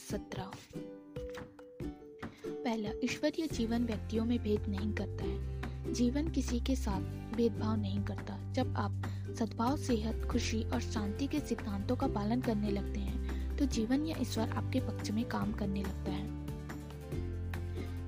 सत्रह। पहला ईश्वरीय जीवन व्यक्तियों में भेद नहीं करता है। जीवन किसी के साथ भेदभाव नहीं करता। जब आप सद्भाव, सेहत, खुशी और शांति के सिद्धांतों का पालन करने लगते हैं तो जीवन या ईश्वर आपके पक्ष में काम करने लगता है।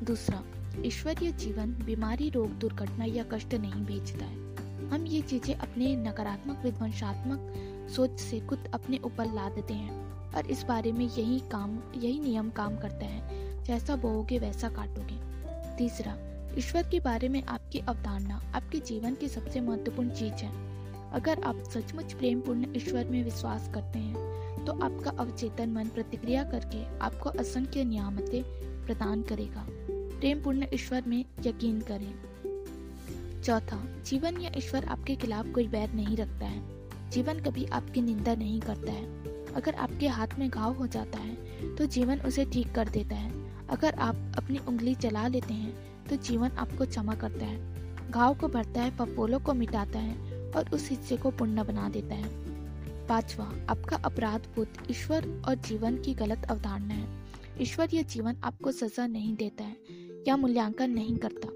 दूसरा ईश्वरीय जीवन बीमारी, रोग, दुर्घटना या कष्ट नहीं भेजता है। हम ये चीज़ें अपने नकारात्मक, विध्वंसात्मक सोच से खुद अपने ऊपर ला देते हैं। और इस बारे में यही काम, यही नियम काम करता है। जैसा बोओगे वैसा काटोगे। तीसरा, ईश्वर के बारे में आपकी अवधारणा आपके जीवन की सबसे महत्वपूर्ण चीज़ है। अगर आप सचमुच प्रेम पूर्ण ईश्वर में विश्वास करते हैं तो आपका अवचेतन मन प्रतिक्रिया करके आपको असंख्य नियामतें प्रदान करेगा। प्रेम पूर्ण ईश्वर में यकीन करें। चौथा, जीवन या ईश्वर आपके खिलाफ कोई बैर नहीं रखता है। जीवन कभी आपकी निंदा नहीं करता है। अगर आपके हाथ में घाव हो जाता है तो जीवन उसे ठीक कर देता है। अगर आप अपनी उंगली चला लेते हैं तो जीवन आपको क्षमा करता है। घाव को भरता है, पपोलों को मिटाता है और उस हिस्से को पुण्य बना देता है। पांचवा, आपका अपराध बुद्ध ईश्वर और जीवन की गलत अवधारणा है। ईश्वर यह जीवन आपको सजा नहीं देता है या मूल्यांकन नहीं करता।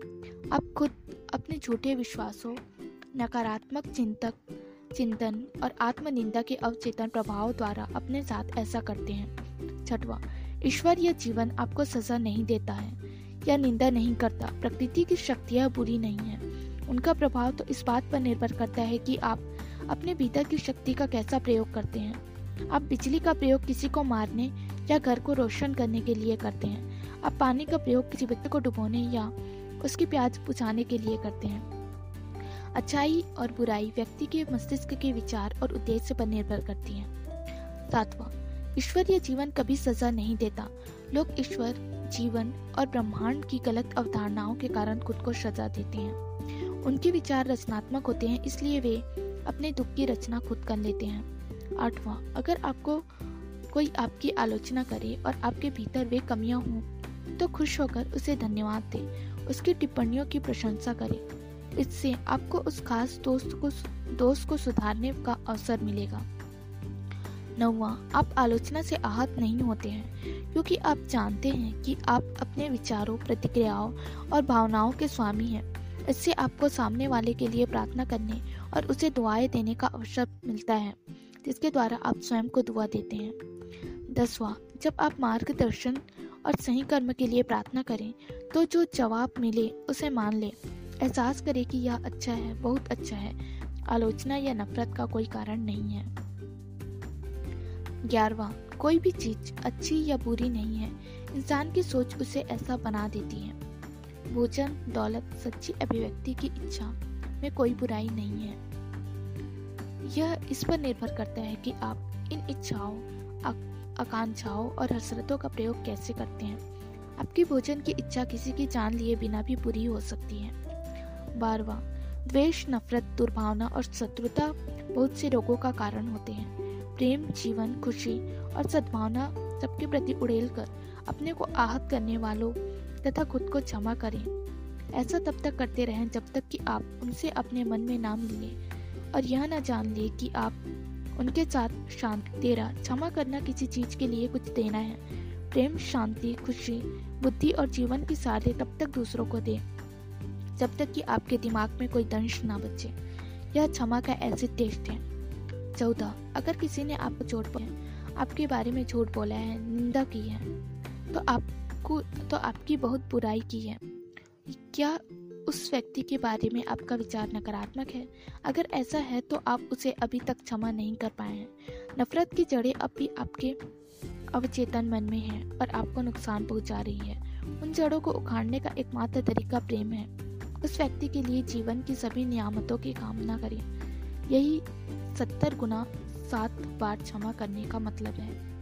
आप खुद अपने झूठे विश्वासों, नकारात्मक चिंतक चिंतन और आत्मनिंदा के अवचेतन प्रभाव द्वारा अपने साथ ऐसा करते हैं। छठवा ईश्वर यह जीवन आपको सजा नहीं देता है या निंदा नहीं करता। प्रकृति की शक्तियाँ बुरी नहीं है। उनका प्रभाव तो इस बात पर निर्भर करता है कि आप अपने भीतर की शक्ति का कैसा प्रयोग करते हैं। आप बिजली का प्रयोग किसी को मारने या घर को रोशन करने के लिए करते हैं। आप पानी का प्रयोग किसी व्यक्ति को डुबोने या उसकी प्याज बुझाने के लिए करते हैं। अच्छाई और बुराई व्यक्ति के मस्तिष्क के विचार और उद्देश्य पर निर्भर करती है। सातवां ईश्वरीय जीवन कभी सजा नहीं देता। लोग ईश्वर, जीवन और ब्रह्मांड की गलत अवधारणाओं के कारण खुद को सजा देते हैं। उनके विचार रचनात्मक होते हैं, इसलिए वे अपने दुख की रचना खुद कर लेते हैं। आठवां, अगर आपको कोई आपकी आलोचना करे और आपके भीतर वे कमियाँ हों तो खुश होकर उसे धन्यवाद दे। उसकी टिप्पणियों की प्रशंसा करें। इससे आपको उस खास दोस्त को दोस्त को सुधारने का अवसर मिलेगा। नौवा, आप आलोचना से आहत नहीं होते हैं, क्योंकि आप जानते हैं कि आप अपने विचारों, प्रतिक्रियाओं और भावनाओं के स्वामी हैं। इससे आपको सामने वाले के लिए प्रार्थना करने और उसे दुआएँ देने का अवसर मिलता है, जिसके द्वारा आप स्वयं को दुआ देते हैं। दसवा, जब आप मार्गदर्शन और सही कर्म के लिए प्रार्थना करें तो जो जवाब मिले उसे मान ले। एहसास करे कि यह अच्छा है, बहुत अच्छा है। आलोचना या नफरत का कोई कारण नहीं है। ग्यारहवा, कोई भी चीज़ अच्छी या बुरी नहीं है। इंसान की सोच उसे ऐसा बना देती है। भोजन, दौलत, सच्ची अभिव्यक्ति की इच्छा में कोई बुराई नहीं है। यह इस पर निर्भर करता है कि आप इन इच्छाओं आकांक्षाओं और हसरतों का प्रयोग कैसे करते हैं। आपकी भोजन की इच्छा किसी की जान लिए बिना भी पूरी हो सकती है। बारवा। द्वेष, नफरत, दुर्भावना और शत्रुता बहुत से रोगों का कारण होते हैं। प्रेम, जीवन, खुशी और सद्भावना सबके प्रति उड़ेल कर अपने को आहत करने वालों तथा खुद को क्षमा करें। ऐसा तब तक करते रहें जब तक कि आप उनसे अपने मन में ना मिले और यह न जान ले कि आप उनके साथ शांत, तेरा क्षमा करना किसी चीज़ के लिए कुछ देना है। प्रेम, शांति, खुशी, बुद्धि और जीवन की सारे तब तक दूसरों को दे। जब तक कि आपके दिमाग में कोई दंश ना बचे। यह क्षमा का एसिड टेस्ट है। चौदह, अगर किसी ने आपको चोट पहुंचाई आपके बारे में झूठ बोला है, निंदा की है तो आपको तो आपकी बहुत बुराई की है। क्या उस व्यक्ति के बारे में आपका विचार नकारात्मक है? अगर ऐसा है तो आप उसे अभी तक क्षमा नहीं कर पाए हैं। नफरत की जड़ें अब भी आपके अवचेतन मन में हैं और आपको नुकसान पहुँचा रही है। उन जड़ों को उखाड़ने का एकमात्र तरीका प्रेम है। उस व्यक्ति के लिए जीवन की सभी नियामतों की कामना करें। यही सत्तर गुना सात बार क्षमा करने का मतलब है।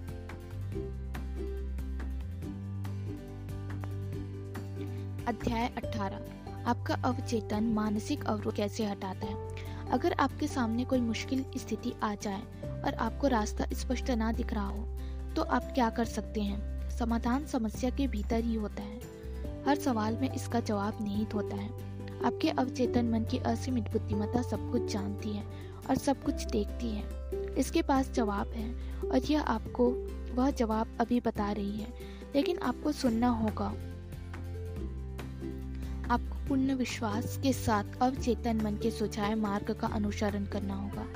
अध्याय 18 आपका अवचेतन मानसिक अवरोध कैसे हटाता है? अगर आपके सामने कोई मुश्किल स्थिति आ जाए और आपको रास्ता स्पष्ट ना दिख रहा हो तो आप क्या कर सकते हैं? समाधान समस्या के भीतर ही होता है। हर सवाल में इसका जवाब निहित होता है। आपके अवचेतन मन की असीमित बुद्धिमत्ता सब कुछ जानती है और सब कुछ देखती है। इसके पास जवाब है और यह आपको, वह जवाब अभी बता रही है, लेकिन आपको सुनना होगा। आपको पूर्ण विश्वास के साथ अवचेतन मन के सुझाए मार्ग का अनुसरण करना होगा।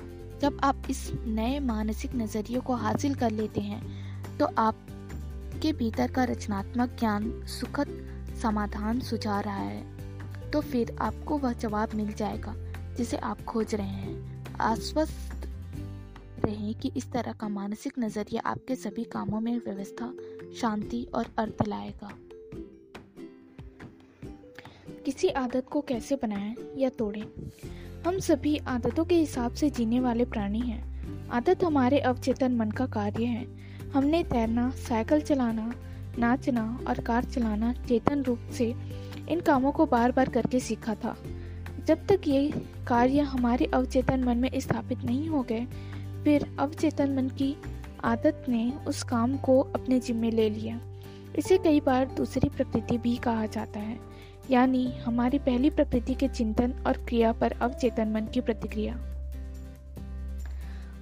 जब आप इस नए मानसिक नज़रिए को हासिल कर लेते हैं तो आपके भीतर का रचनात्मक ज्ञान सुखद समाधान सुझा रहा है। तो फिर आपको वह जवाब मिल जाएगा, जिसे आप खोज रहे हैं। आश्वस्त रहें कि इस तरह का मानसिक नज़रिया आपके सभी कामों में व्यवस्था, शांति और अर्थ लाएगा। किसी आदत को कैसे बनाएँ या तोड़ें? हम सभी आदतों के हिसाब से जीने वाले प्राणी हैं। आदत हमारे अवचेतन मन का कार्य है। हमने तैरना, साइकिल चलाना नाचना और कार चलाना चेतन रूप से इन कामों को बार बार करके सीखा था। जब तक ये कार्य हमारे अवचेतन मन में स्थापित नहीं हो गए, फिर अवचेतन मन की आदत ने उस काम को अपने जिम्मे ले लिया। इसे कई बार दूसरी प्रकृति भी कहा जाता है, यानी हमारी पहली प्रकृति के चिंतन और क्रिया पर अवचेतन मन की प्रतिक्रिया।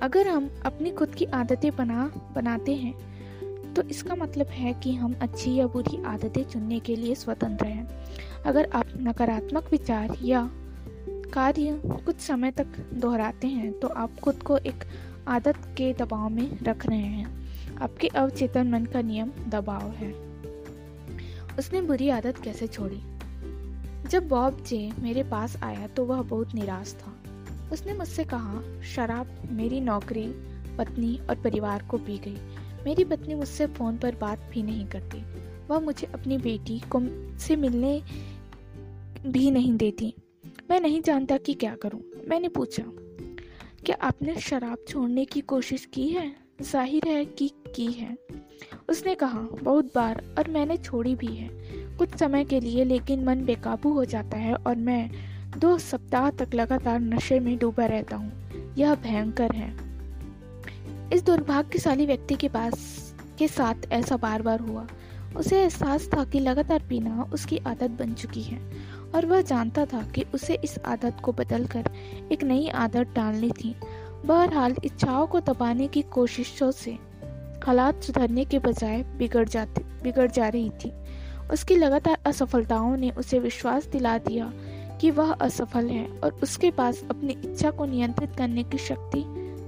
अगर हम अपनी खुद की आदतें बना, बनाते हैं तो इसका मतलब है कि हम अच्छी या बुरी आदतें चुनने के लिए स्वतंत्र हैं। अगर आप नकारात्मक विचार या कार्य कुछ समय तक दोहराते हैं तो आप खुद को एक आदत के दबाव में रख रहे हैं। आपके अवचेतन मन का नियम दबाव है। उसने बुरी आदत कैसे छोड़ी? जब बॉब जे मेरे पास आया तो वह बहुत निराश था। उसने मुझसे कहा, शराब मेरी नौकरी, पत्नी और परिवार को पी गई। मेरी पत्नी मुझसे फ़ोन पर बात भी नहीं करती। वह मुझे अपनी बेटी को से मिलने भी नहीं देती। मैं नहीं जानता कि क्या करूँ। मैंने पूछा, क्या आपने शराब छोड़ने की कोशिश की है? ज़ाहिर है कि की है। उसने कहा, बहुत बार और मैंने छोड़ी भी है। कुछ समय के लिए लेकिन मन बेकाबू हो जाता है और मैं दो सप्ताह तक लगातार नशे में डूबा रहता हूँ। यह भयंकर है। इस दुर्भाग्यशाली व्यक्ति के पास, के साथ ऐसा बार बार हुआ। उसे एहसास था कि लगातार पीना उसकी आदत बन चुकी है, और वह जानता था कि उसे इस आदत को बदलकर एक नई आदत डालनी थी। बहरहाल, इच्छाओं को दबाने की कोशिशों से हालात सुधरने के बजाय बिगड़ जाते, बिगड़ जा रही थी। उसकी लगातार असफलताओं ने उसे विश्वास दिला दिया कि वह असफल है, और उसके पास अपनी इच्छा को नियंत्रित करने की शक्ति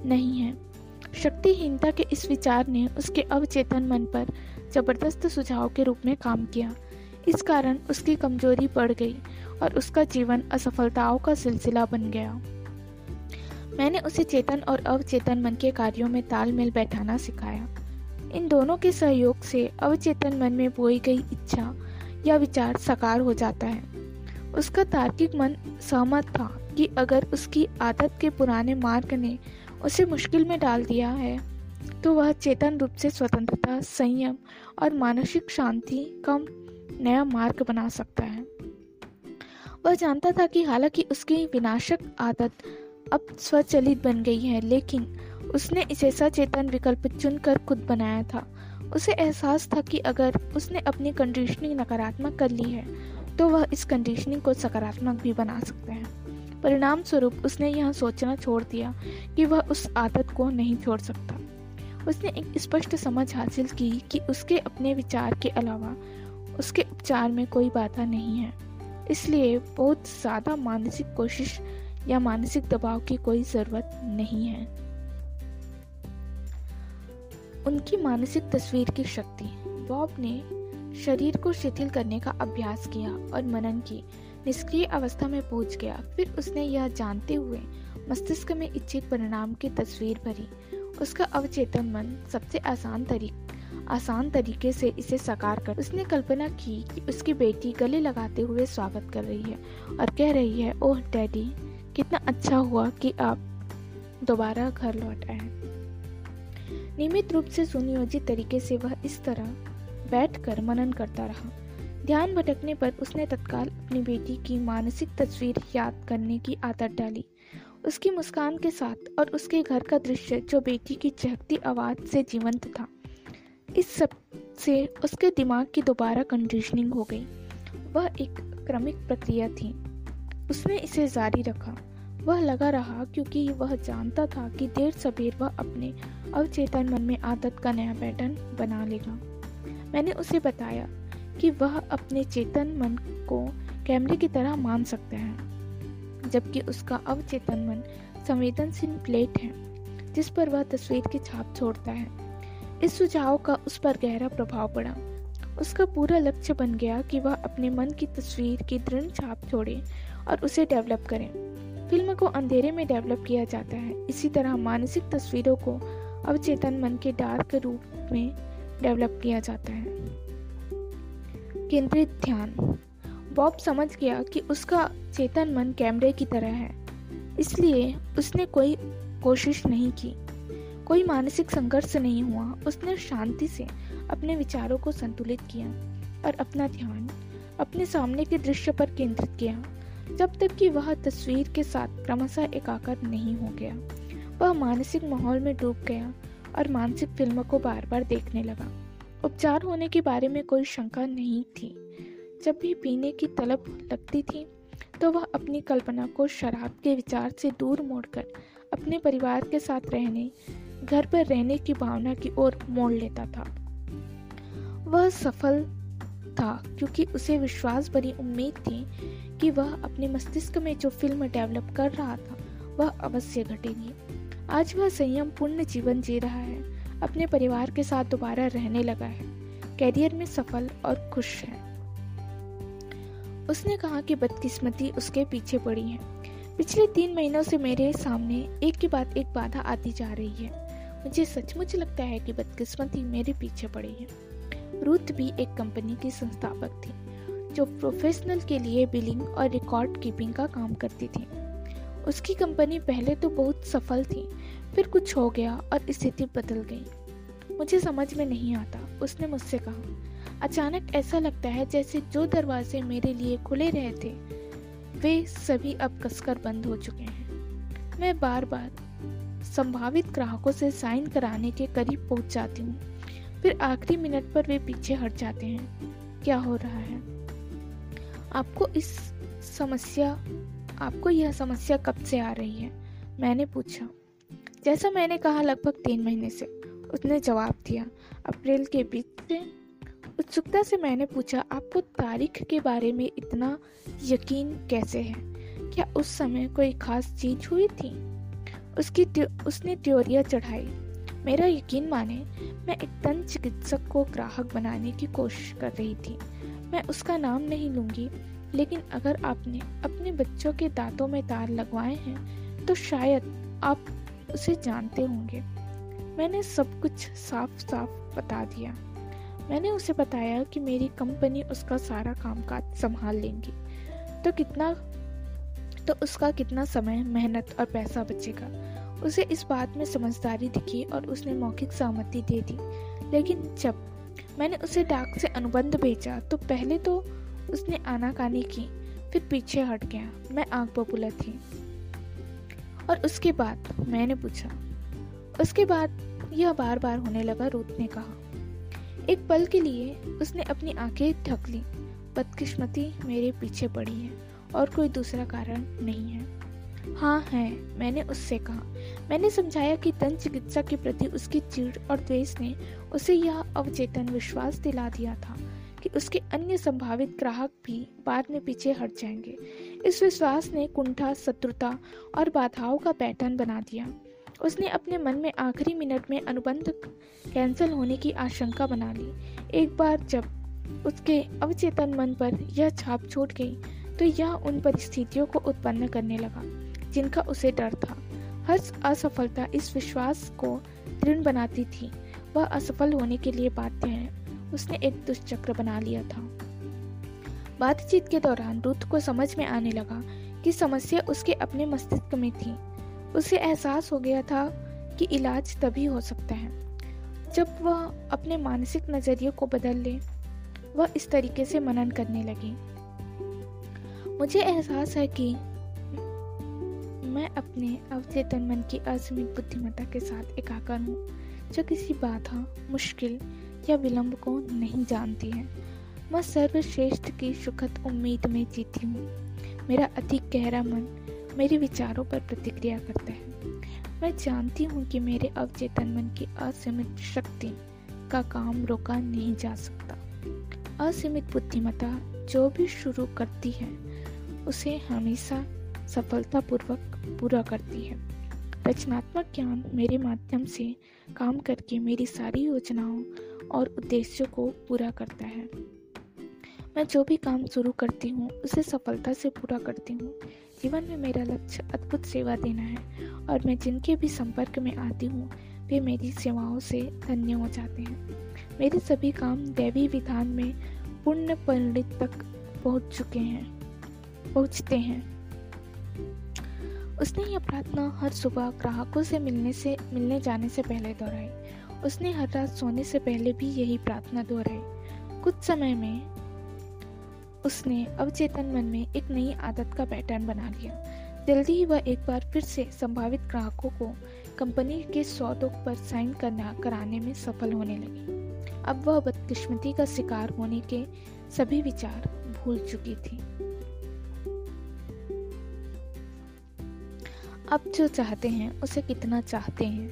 नहीं है। शक्तिहीनता के इस विचार ने उसके अवचेतन मन पर ज़बरदस्त सुझाव के रूप में काम किया। इस कारण उसकी कमज़ोरी बढ़ गई और उसका जीवन असफलताओं का सिलसिला बन गया। मैंने उसे चेतन और अवचेतन मन के कार्यों में तालमेल बैठाना सिखाया। इन दोनों के सहयोग से अवचेतन मन में बोई गई इच्छा या विचार साकार हो जाता है। उसका तार्किक मन सहमत था कि अगर उसकी आदत के पुराने मार्ग ने उसे मुश्किल में डाल दिया है। तो वह चेतन रूप से स्वतंत्रता, संयम और मानसिक शांति का नया मार्ग बना सकता है। वह जानता था कि हालाँकि उसकी विनाशक आदत अब स्वचलित बन गई है, लेकिन उसने इसे सचेतन विकल्प चुनकर खुद बनाया था। उसे एहसास था कि अगर उसने अपनी कंडीशनिंग नकारात्मक कर ली है तो वह इस कंडीशनिंग को सकारात्मक भी बना सकते हैं। परिणाम स्वरूप उसने यह सोचना छोड़ दिया कि वह उस आदत को नहीं छोड़ सकता। उसने एक स्पष्ट समझ हासिल की कि उसके अपने विचार के अलावा उसके उपचार में कोई बाधा नहीं है। इसलिए बहुत ज़्यादा मानसिक कोशिश या मानसिक दबाव की कोई ज़रूरत नहीं है। उनकी मानसिक तस्वीर की शक्ति। बॉब ने शरीर को शिथिल करने का अभ्यास किया और मनन की। निष्क्रिय अवस्था में पहुँच गया। फिर उसने यह जानते हुए मस्तिष्क में इच्छित परिणाम की तस्वीर भरी। उसका अवचेतन मन सबसे आसान तरीक आसान तरीके से इसे साकार कर, उसने कल्पना की कि उसकी बेटी गले लगाते हुए स्वागत कर रही है और कह रही है, ओह, डैडी, कितना अच्छा हुआ कि आप दोबारा घर लौट आए नियमित रूप से सुनियोजित तरीके से वह इस तरह बैठकर मनन करता रहा। ध्यान भटकने पर उसने तत्काल अपनी बेटी की मानसिक तस्वीर याद करने की आदत डाली। उसकी मुस्कान के साथ और उसके घर का दृश्य जो बेटी की चहकती आवाज़ से जीवंत था। इस सबसे उसके दिमाग की दोबारा कंडीशनिंग हो गई। वह एक क्रमिक प्रक्रिया थी। उसने इसे जारी रखा। वह लगा रहा क्योंकि वह जानता था कि देर सबेर वह अपने अवचेतन मन में आदत का नया पैटर्न बना लेगा। मैंने उसे बताया कि वह अपने चेतन मन को कैमरे की तरह मान सकते हैं, जबकि उसका अवचेतन मन संवेदनशील प्लेट है, जिस पर वह तस्वीर की छाप छोड़ता है। इस सुझाव का उस पर गहरा प्रभाव पड़ा। उसका पूरा लक्ष्य बन गया कि वह अपने मन की तस्वीर की दृढ़ छाप छोड़े और उसे डेवलप करें। फ़िल्म को अंधेरे में डेवलप किया जाता है। इसी तरह मानसिक तस्वीरों को अवचेतन मन के डार्क रूप में डेवलप किया जाता है। केंद्रित ध्यान। बॉब समझ गया कि उसका चेतन मन कैमरे की तरह है। इसलिए उसने कोई कोशिश नहीं की। कोई मानसिक संघर्ष नहीं हुआ। उसने शांति से अपने विचारों को संतुलित किया और अपना ध्यान अपने सामने के दृश्य पर केंद्रित किया। जब तक कि वह तस्वीर के साथ क्रमशः एकाकर नहीं हो गया, वह मानसिक माहौल में डूब गया और मानसिक फ़िल्मों को बार बार देखने लगा। उपचार होने के बारे में कोई शंका नहीं थी। जब भी पीने की तलब लगती थी तो वह अपनी कल्पना को शराब के विचार से दूर मोड़कर अपने परिवार के साथ रहने, घर पर रहने की भावना की ओर मोड़ लेता था। वह सफल था, क्योंकि उसे विश्वास भरी उम्मीद थी कि वह अपने मस्तिष्क में जो फ़िल्म डेवलप कर रहा था, वह अवश्य घटेगी। आज वह संयम पूर्ण जीवन जी रहा है। अपने परिवार के साथ दोबारा रहने लगा है। कैरियर में सफल और खुश है। उसने कहा कि बदकिस्मती उसके पीछे पड़ी है। पिछले तीन महीनों से मेरे सामने एक के बाद एक बाधा आती जा रही है। मुझे सचमुच लगता है कि बदकिस्मती मेरे पीछे पड़ी है। रूथ भी एक कंपनी की संस्थापक थी, जो प्रोफेशनल के लिए बिलिंग और रिकॉर्ड कीपिंग का काम करती थी। उसकी कंपनी पहले तो बहुत सफल थी फिर कुछ हो गया और स्थिति बदल गई। मुझे समझ में नहीं आता, उसने मुझसे कहा। अचानक ऐसा लगता है जैसे जो दरवाजे मेरे लिए खुले रहे थे, वे सभी अब कसकर बंद हो चुके हैं। मैं बार बार संभावित ग्राहकों से साइन कराने के करीब पहुँच जाती हूँ। फिर आखिरी मिनट पर वे पीछे हट जाते हैं। क्या हो रहा है? आपको इस समस्या, आपको यह समस्या कब से आ रही है? मैंने पूछा। जैसा मैंने कहा लगभग तीन महीने से, उसने जवाब दिया। अप्रैल के बीच से उत्सुकता से मैंने पूछा, आपको तारीख के बारे में इतना यकीन कैसे है? क्या उस समय कोई खास चीज़ हुई थी? उसकी उसने त्योरिया चढ़ाई। मेरा यकीन माने, मैं एक तन चिकित्सक को ग्राहक बनाने की कोशिश कर रही थी। मैं उसका नाम नहीं लूँगी, लेकिन अगर आपने अपने बच्चों के दांतों में तार लगवाए हैं तो शायद आप उसे जानते होंगे। मैंने सब कुछ साफ़ साफ़ बता दिया। मैंने उसे बताया कि मेरी कंपनी उसका सारा कामकाज संभाल लेंगी। तो कितना तो उसका कितना समय, मेहनत और पैसा बचेगा? उसे इस बात में समझदारी दिखी और उसने मौखिक सहमति दे दी। लेकिन जब मैंने उसे डाक से अनुबंध भेजा तो पहले तो उसने आनाकानी की, फिर पीछे हट गया। मैं आँख बबूला थी। और उसके बाद मैंने पूछा, उसके बाद यह बार बार होने लगा रूत ने कहा। एक पल के लिए उसने अपनी आँखें ढक ली, बदकिस्मती मेरे पीछे पड़ी है और कोई दूसरा कारण नहीं है। हाँ है, मैंने उससे कहा। मैंने समझाया कि तन चिकित्सा के प्रति उसकी चिड़ और द्वेष ने उसे यह अवचेतन विश्वास दिला दिया था कि उसके अन्य संभावित ग्राहक भी बाद में पीछे हट जाएँगे। इस विश्वास ने कुंठा, शत्रुता और बाधाओं का पैटर्न बना दिया। उसने अपने मन में आखिरी मिनट में अनुबंध कैंसिल होने की आशंका बना ली। एक बार जब उसके अवचेतन मन पर यह छाप छूट गई तो यह उन परिस्थितियों को उत्पन्न करने लगा, जिनका उसे डर था। हर असफलता इस विश्वास को दृढ़ बनाती थी। वह असफल होने के लिए बाध्य है। उसने एक दुष्चक्र बना लिया था। बातचीत के दौरान रुथ को समझ में आने लगा कि समस्या उसके अपने मस्तिष्क में थी। उसे एहसास हो गया था कि इलाज तभी हो सकता है। जब वह अपने मानसिक नज़रिए को बदल ले, वह इस तरीके से मनन करने लगी। मुझे एहसास है कि मैं अपने अवचेतन मन की असीमित बुद्धिमत्ता के साथ एकाकर हूँ, जो किसी बाधा, मुश्किल या विलंब को नहीं जानती है। मैं सर्वश्रेष्ठ की सुखद उम्मीद में जीती हूँ। मेरा अधिक गहरा मन मेरे विचारों पर प्रतिक्रिया करता है। मैं जानती हूँ कि मेरे अवचेतन मन की असीमित शक्ति का काम रोका नहीं जा सकता। असीमित बुद्धिमत्ता जो भी शुरू करती है, उसे हमेशा सफलतापूर्वक पूरा करती है। रचनात्मक ज्ञान मेरे माध्यम से काम करके मेरी सारी योजनाओं और उद्देश्यों को पूरा करता है। मैं जो भी काम शुरू करती हूँ, उसे सफलता से पूरा करती हूँ। जीवन में मेरा लक्ष्य अद्भुत सेवा देना है और मैं जिनके भी संपर्क में आती हूँ, वे मेरी सेवाओं से धन्य हो जाते हैं। मेरे सभी काम दैवी विधान में पुण्य परिणित तक पहुँच चुके हैं, पहुँचते हैं। उसने यह प्रार्थना हर सुबह ग्राहकों से मिलने से, मिलने जाने से पहले दोहराई। उसने हर रात सोने से पहले भी यही प्रार्थना दोहराई। कुछ समय में उसने अवचेतन मन में एक नई आदत का पैटर्न बना लिया। जल्दी ही वह एक बार फिर से संभावित ग्राहकों को कंपनी के सौदों पर साइन करना, कराने में सफल होने लगी। अब वह बदकिस्मती का शिकार होने के सभी विचार भूल चुकी थी। अब जो चाहते हैं, उसे कितना चाहते हैं।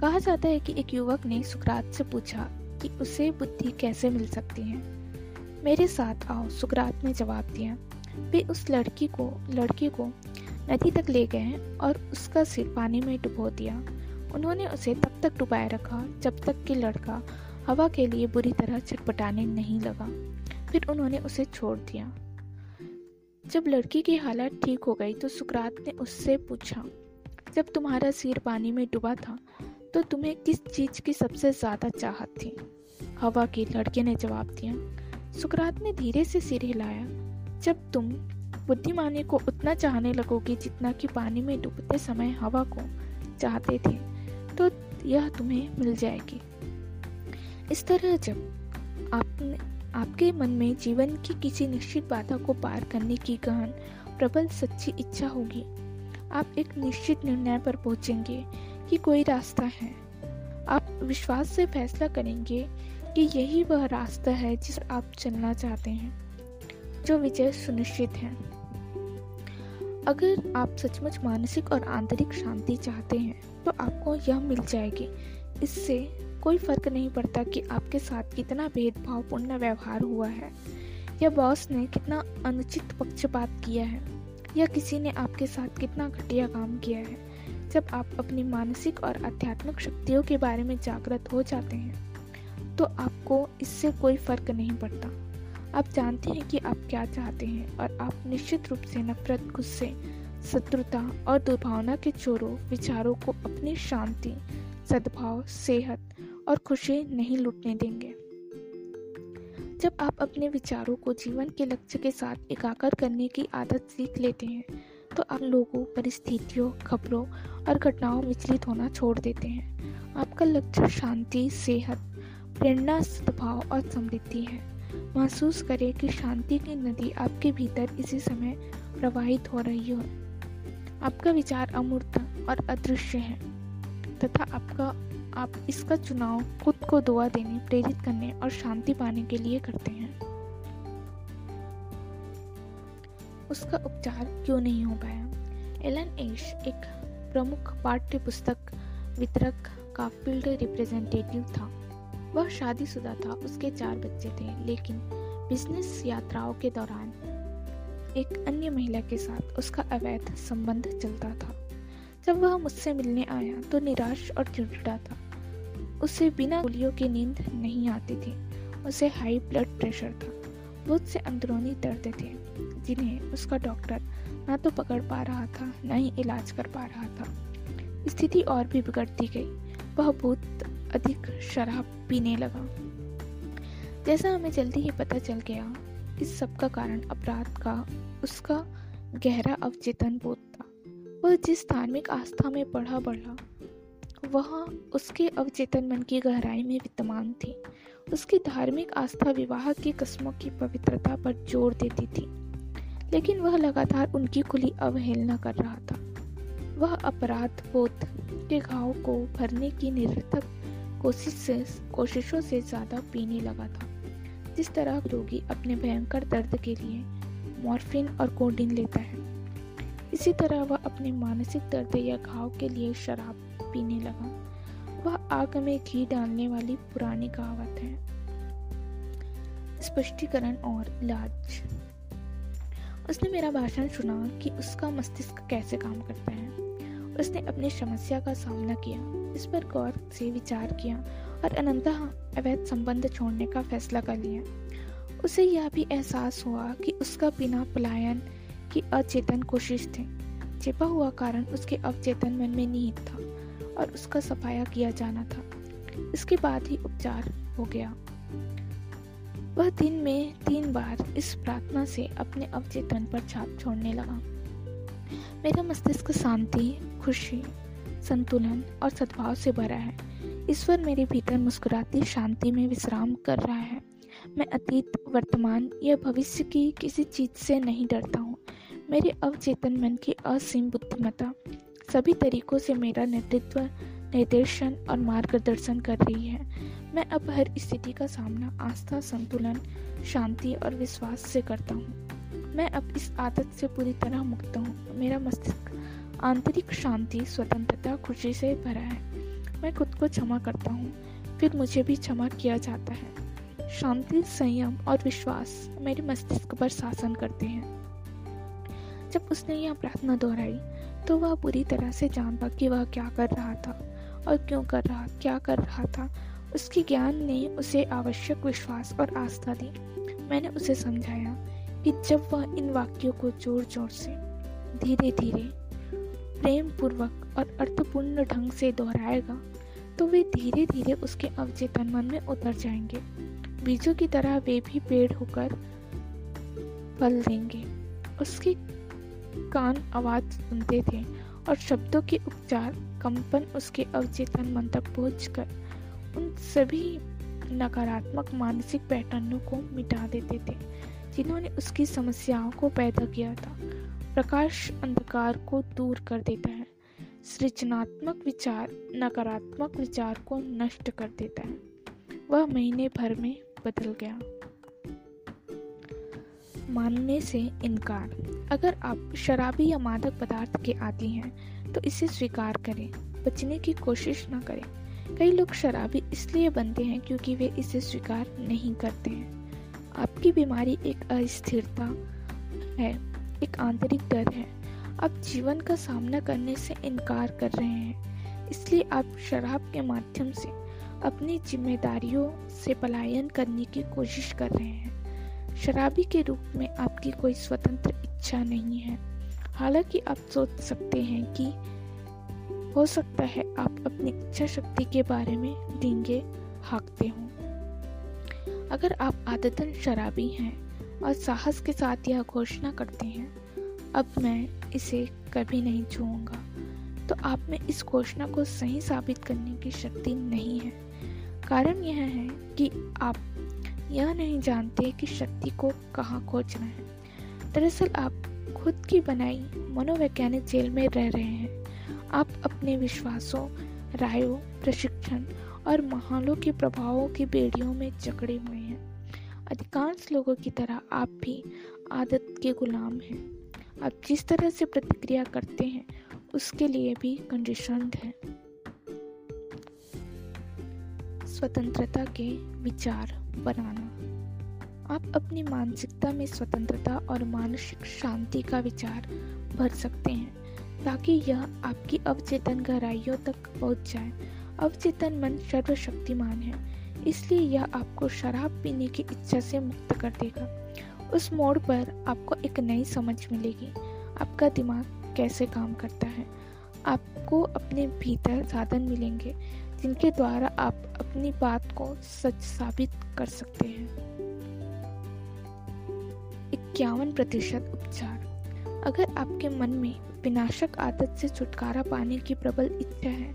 कहा जाता है कि एक युवक ने सुकरात से पूछा कि उसे बुद्धि कैसे मिल सकती है? मेरे साथ आओ, सुकरात ने जवाब दिया। वे उस लड़की को लड़की को नदी तक ले गए और उसका सिर पानी में डुबो दिया। उन्होंने उसे तब तक डुबाए रखा जब तक कि लड़का हवा के लिए बुरी तरह छटपटाने नहीं लगा। फिर उन्होंने उसे छोड़ दिया। जब लड़की की हालत ठीक हो गई तो सुकरात ने उससे पूछा, जब तुम्हारा सिर पानी में डूबा था तो तुम्हें किस चीज़ की सबसे ज़्यादा चाहत थी? हवा की लड़के ने जवाब दिया सुकरात ने धीरे से सिर हिलाया। जब तुम बुद्धिमानी को उतना चाहने लगोगे जितना कि पानी में डूबते समय हवा को चाहते थे तो यह तुम्हें मिल जाएगी। इस तरह जब आपने, आपके मन में जीवन की किसी निश्चित बाधा को पार करने की गहन, प्रबल, सच्ची इच्छा होगी, आप एक निश्चित निर्णय पर पहुँचेंगे कि कोई रास्ता है। आप विश्वास से फैसला करेंगे कि यही वह रास्ता है जिस आप चलना चाहते हैं, जो विजय सुनिश्चित है। अगर आप सचमुच मानसिक और आंतरिक शांति चाहते हैं तो आपको यह मिल जाएगी। इससे कोई फ़र्क नहीं पड़ता कि आपके साथ कितना भेदभावपूर्ण व्यवहार हुआ है, या बॉस ने कितना अनुचित पक्षपात किया है, या किसी ने आपके साथ कितना घटिया काम किया है। जब आप अपनी मानसिक और आध्यात्मिक शक्तियों के बारे में जागृत हो जाते हैं तो आपको इससे कोई फ़र्क नहीं पड़ता। आप जानते हैं कि आप क्या चाहते हैं और आप निश्चित रूप से नफरत, गुस्से, शत्रुता और दुर्भावना के चोरों, विचारों को अपनी शांति, सद्भाव, सेहत और खुशी नहीं लुटने देंगे। जब आप अपने विचारों को जीवन के लक्ष्य के साथ एकाकर करने की आदत सीख लेते हैं तो आप लोगों, परिस्थितियों, खबरों और घटनाओं विचलित होना छोड़ देते हैं। आपका लक्ष्य शांति, सेहत प्रेरणा, सद्भाव और समृद्धि है। महसूस करें कि शांति की नदी आपके भीतर इसी समय प्रवाहित हो रही हो। आपका विचार अमूर्त और अदृश्य है तथा आपका, आप इसका चुनाव खुद को दुआ देने, प्रेरित करने और शांति पाने के लिए करते हैं। उसका उपचार क्यों नहीं हो पाया? एलन एश, एक प्रमुख पाठ्य पुस्तक वितरक का फ़ील्ड रिप्रेजेंटेटिव था। वह शादीशुदा था, उसके चार बच्चे थे, लेकिन बिज़नेस यात्राओं के दौरान एक अन्य महिला के साथ उसका अवैध संबंध चलता था। जब वह मुझसे मिलने आया तो निराश और चिड़चिड़ा था। उसे बिना गोलियों की नींद नहीं आती थी। उसे हाई ब्लड प्रेशर था। बहुत से अंदरूनी दर्द थे, जिन्हें उसका डॉक्टर ना तो पकड़ पा रहा था, न ही इलाज कर पा रहा था। स्थिति और भी बिगड़ती गई। वह बहुत अधिक शराब पीने लगा। जैसा हमें जल्दी ही पता चल गया इस सब का कारण अपराध का, उसका गहरा अवचेतन बोध था। वह जिस धार्मिक आस्था में बढ़ा बढ़ा, वह उसके अवचेतन मन की गहराई में विद्यमान थी। उसकी धार्मिक आस्था विवाह की कस्मों की पवित्रता पर ज़ोर देती थी, लेकिन वह लगातार उनकी खुली अवहेलना कर रहा था। वह अपराध बोध के घाव को भरने की निरर्थक कोशिश से कोशिशों से ज़्यादा पीने लगा था। जिस तरह रोगी अपने भयंकर दर्द के लिए मॉर्फिन और कोडिन लेता है, इसी तरह वह अपने मानसिक दर्द या घाव के लिए शराब पीने लगा। वह आग में घी डालने वाली पुरानी कहावत है। स्पष्टीकरण और इलाज। उसने मेरा भाषण सुना कि उसका मस्तिष्क कैसे काम करता है। उसने अपनी समस्या का सामना किया, इस पर गौर से विचार किया और अनंतः अवैध संबंध छोड़ने का फैसला कर लिया। उसे यह भी एहसास हुआ कि उसका बिना पलायन की अचेतन कोशिश थी। छिपा हुआ कारण उसके अवचेतन मन में निहित था और उसका सफाया किया जाना था। इसके बाद ही उपचार हो गया। वह दिन में तीन बार इस प्रार्थना से अपने अवचेतन पर छाप छोड़ने लगा। मेरा मस्तिष्क शांति खुशी, संतुलन और सद्भाव से भरा है। ईश्वर मेरे भीतर मुस्कुराती शांति में विश्राम कर रहा है। मैं अतीत, वर्तमान या भविष्य की किसी चीज़ से नहीं डरता हूँ। मेरे अवचेतन मन की असीम बुद्धिमता सभी तरीकों से मेरा नेतृत्व, निर्देशन और मार्गदर्शन कर रही है। मैं अब हर स्थिति का सामना आस्था, संतुलन, शांति और विश्वास से करता हूँ। मैं अब इस आदत से पूरी तरह मुक्त हूँ। मेरा मस्तिष्क आंतरिक शांति स्वतंत्रता खुशी से भरा है। मैं खुद को क्षमा करता हूँ, फिर मुझे भी क्षमा किया जाता है। शांति, संयम और विश्वास मेरे मस्तिष्क पर शासन करते हैं। जब उसने यह प्रार्थना दोहराई तो वह बुरी तरह से जान पा कि वह क्या कर रहा था और क्यों कर रहा, क्या कर रहा था। उसके ज्ञान ने उसे आवश्यक विश्वास और आस्था दी। मैंने उसे समझाया कि जब वह इन वाक्यों को ज़ोर ज़ोर से धीरे धीरे प्रेम पूर्वक और अर्थपूर्ण ढंग से दोहराएगा तो वे धीरे धीरे उसके अवचेतन मन में उतर जाएँगे। बीजों की तरह वे भी पेड़ होकर फल देंगे। उसके कान आवाज़ सुनते थे और शब्दों के उपचार, कंपन उसके अवचेतन मन तक पहुंचकर उन सभी नकारात्मक मानसिक पैटर्नों को मिटा देते थे, जिन्होंने उसकी समस्याओं को पैदा किया था। प्रकाश अंधकार को दूर कर देता है। सृजनात्मक विचार नकारात्मक विचार को नष्ट कर देता है। वह महीने भर में बदल गया। मानने से इनकार। अगर आप शराबी या मादक पदार्थ के आदि हैं तो इसे स्वीकार करें, बचने की कोशिश न करें। कई लोग शराबी इसलिए बनते हैं क्योंकि वे इसे स्वीकार नहीं करते हैं। आपकी बीमारी एक अस्थिरता है। एक आंतरिक डर है। आप जीवन का सामना करने से इनकार कर रहे हैं। इसलिए आप शराब के माध्यम से अपनी जिम्मेदारियों से पलायन करने की कोशिश कर रहे हैं। शराबी के रूप में आपकी कोई स्वतंत्र इच्छा नहीं है। हालाँकि आप सोच सकते हैं कि हो सकता है आप अपनी इच्छा शक्ति के बारे में डींगे, हाँकते हो। अगर आप आदतन शराबी हैं और साहस के साथ यह घोषणा करते हैं, अब मैं इसे कभी नहीं छूऊँगा। तो आप में इस घोषणा को सही साबित करने की शक्ति नहीं है। कारण यह है कि आप यह नहीं जानते कि शक्ति को कहाँ खोजना है। दरअसल आप खुद की बनाई मनोवैज्ञानिक जेल में रह रहे हैं। आप अपने विश्वासों, रायों, प्रशिक्षण और महालों के प्रभावों की बेड़ियों में जकड़े हुए अधिकांश लोगों की तरह आप भी आदत के गुलाम हैं। आप जिस तरह से प्रतिक्रिया करते हैं, उसके लिए भी कंडीशनड हैं। स्वतंत्रता के विचार बनाना। आप अपनी मानसिकता में स्वतंत्रता और मानसिक शांति का विचार भर सकते हैं, ताकि यह आपकी अवचेतन गहराइयों तक पहुँच जाए। अवचेतन मन सर्वशक्तिमान है। इसलिए यह आपको शराब पीने की इच्छा से मुक्त कर देगा। उस मोड़ पर आपको एक नई समझ मिलेगी। आपका दिमाग कैसे काम करता है? आपको अपने भीतर साधन मिलेंगे, जिनके द्वारा आप अपनी बात को सच साबित कर सकते हैं। इक्यावन प्रतिशत उपचार। अगर आपके मन में विनाशक आदत से छुटकारा पाने की प्रबल इच्छा है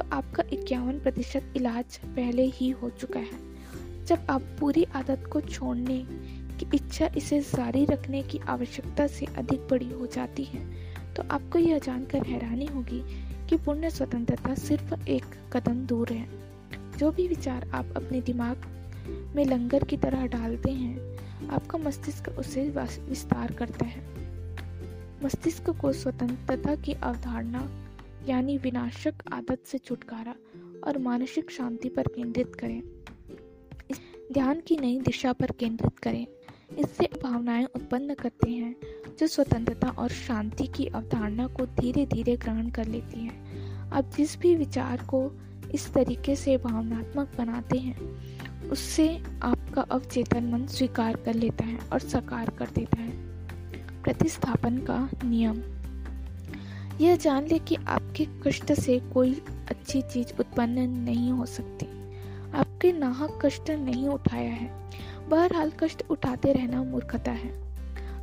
तो आपका इक्यावन प्रतिशत इलाज पहले ही हो चुका है। जब आप पूरी आदत को छोड़ने की इच्छा इसे जारी रखने की आवश्यकता से अधिक बड़ी हो जाती है तो आपको यह जानकर हैरानी होगी कि पूर्ण स्वतंत्रता सिर्फ़ एक कदम दूर है। जो भी विचार आप अपने दिमाग में लंगर की तरह डालते हैं, आपका मस्तिष्क उसे विस्तार करता है। मस्तिष्क को स्वतंत्रता की अवधारणा यानी विनाशक आदत से छुटकारा और मानसिक शांति पर केंद्रित करें। ध्यान की नई दिशा पर केंद्रित करें। इससे भावनाएँ उत्पन्न करते हैं, जो स्वतंत्रता और शांति की अवधारणा को धीरे धीरे ग्रहण कर लेती हैं। आप जिस भी विचार को इस तरीके से भावनात्मक बनाते हैं, उससे आपका अवचेतन मन स्वीकार कर लेता है और साकार कर देता है। प्रतिस्थापन का नियम। यह जान ले कि आपके कष्ट से कोई अच्छी चीज़ उत्पन्न नहीं हो सकती। आपके नाहक कष्ट नहीं उठाया है। बहरहाल कष्ट उठाते रहना मूर्खता है।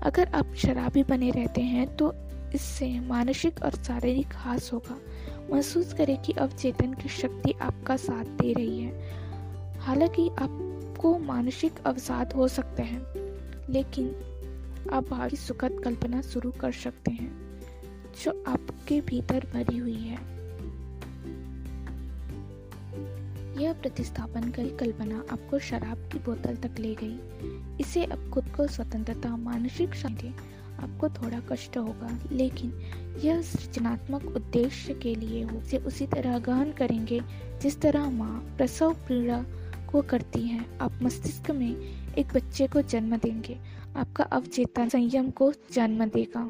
अगर आप शराबी बने रहते हैं तो इससे मानसिक और शारीरिक हास होगा। महसूस करें कि अवचेतन की शक्ति आपका साथ दे रही है। हालाँकि आपको मानसिक अवसाद हो सकते हैं, लेकिन आप भावी सुखद कल्पना शुरू कर सकते हैं। जो आपके भीतर भरी हुई है। यह प्रतिस्थापन कई कल्पना आपको शराब की बोतल तक ले गई। इसे अब खुद को स्वतंत्रता, मानसिक शांति, आपको थोड़ा कष्ट होगा, लेकिन यह सृजनात्मक उद्देश्य के लिए हो। से उसी तरह गहन करेंगे, जिस तरह माँ प्रसव पीड़ा को करती है। आप मस्तिष्क में एक बच्चे को जन्म देंगे। आपका अवचेतन संयम को जन्म देगा।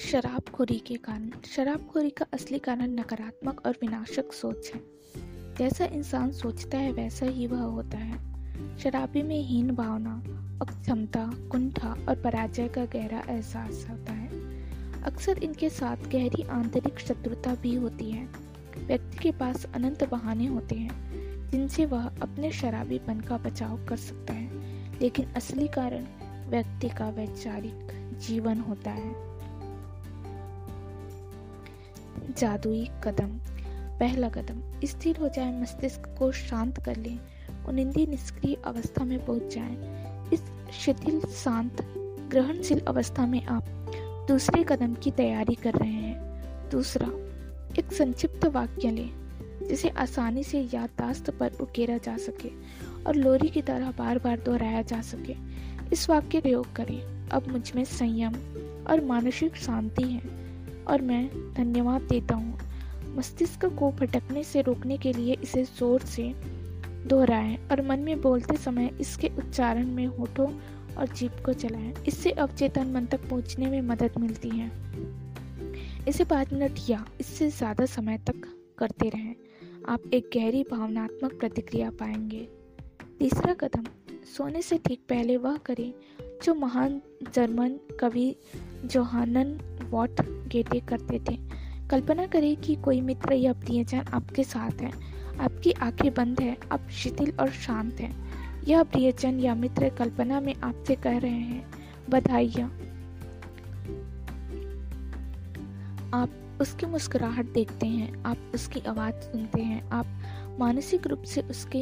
शराबखोरी के कारण। शराबखोरी का असली कारण नकारात्मक और विनाशक सोच है। जैसा इंसान सोचता है, वैसा ही वह होता है। शराबी में हीन भावना, अक्षमता, कुंठा और पराजय का गहरा एहसास होता है। अक्सर इनके साथ गहरी आंतरिक शत्रुता भी होती है। व्यक्ति के पास अनंत बहाने होते हैं, जिनसे वह अपने शराबीपन का बचाव कर सकता है। लेकिन असली कारण व्यक्ति का वैचारिक जीवन होता है। जादुई कदम, पहला कदम। स्थिर हो जाए, मस्तिष्क को शांत कर लें उनिंदी निष्क्रिय अवस्था में पहुँच जाएँ। इस शिथिल, शांत, ग्रहणशील अवस्था में आप दूसरे कदम की तैयारी कर रहे हैं। दूसरा, एक संक्षिप्त वाक्य लें, जिसे आसानी से याददाश्त पर उकेरा जा सके और लोरी की तरह बार बार दोहराया जा सके। इस वाक्य प्रयोग करें, अब मुझमें संयम और मानसिक शांति है। और मैं धन्यवाद देता हूँ। मस्तिष्क को भटकने से रोकने के लिए इसे ज़ोर से दोहराएँ और मन में बोलते समय इसके उच्चारण में होठों और जीप को चलाएँ। इससे अवचेतन मन तक पहुँचने में मदद मिलती है। इसे पाँच मिनट या इससे ज़्यादा समय तक करते रहें। आप एक गहरी भावनात्मक प्रतिक्रिया पाएँगे। तीसरा कदम, सोने से ठीक पहले वह करें जो महान जर्मन कवि जोहानन वॉट गेटे करते थे। कल्पना करें कि कोई मित्र या प्रियजन आपके साथ है। आपकी आँखें बंद है, आप शिथिल और शांत हैं। यह प्रियजन या मित्र कल्पना में आपसे कह रहे हैं, बधाइया। आप उसकी मुस्कुराहट देखते हैं, आप उसकी आवाज़ सुनते हैं, आप मानसिक रूप से उसके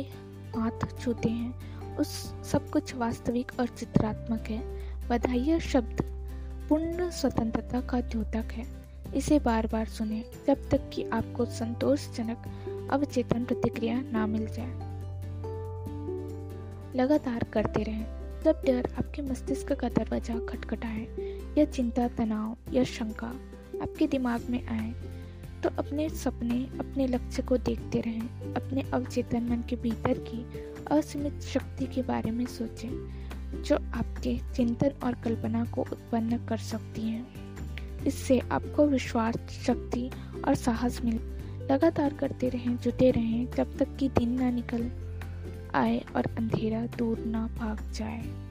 हाथ छूते हैं। उस सब कुछ वास्तविक और चित्रात्मक है। बधाइया शब्द पूर्ण स्वतंत्रता का द्योतक है। इसे बार बार सुने, जब तक कि आपको संतोषजनक अवचेतन प्रतिक्रिया ना मिल जाए। लगातार करते रहें। जब डर आपके मस्तिष्क का दरवाज़ा खटखटाए, या चिंता, तनाव, या शंका आपके दिमाग में आए तो अपने सपने, अपने लक्ष्य को देखते रहें। अपने अवचेतन मन के भीतर की असीमित शक्ति के बारे में सोचें, जो आपके चिंतन और कल्पना को उत्पन्न कर सकती है। इससे आपको विश्वास, शक्ति और साहस मिल, लगातार करते रहें, जुटे रहें, जब तक कि दिन ना निकल आए और अंधेरा दूर ना भाग जाए।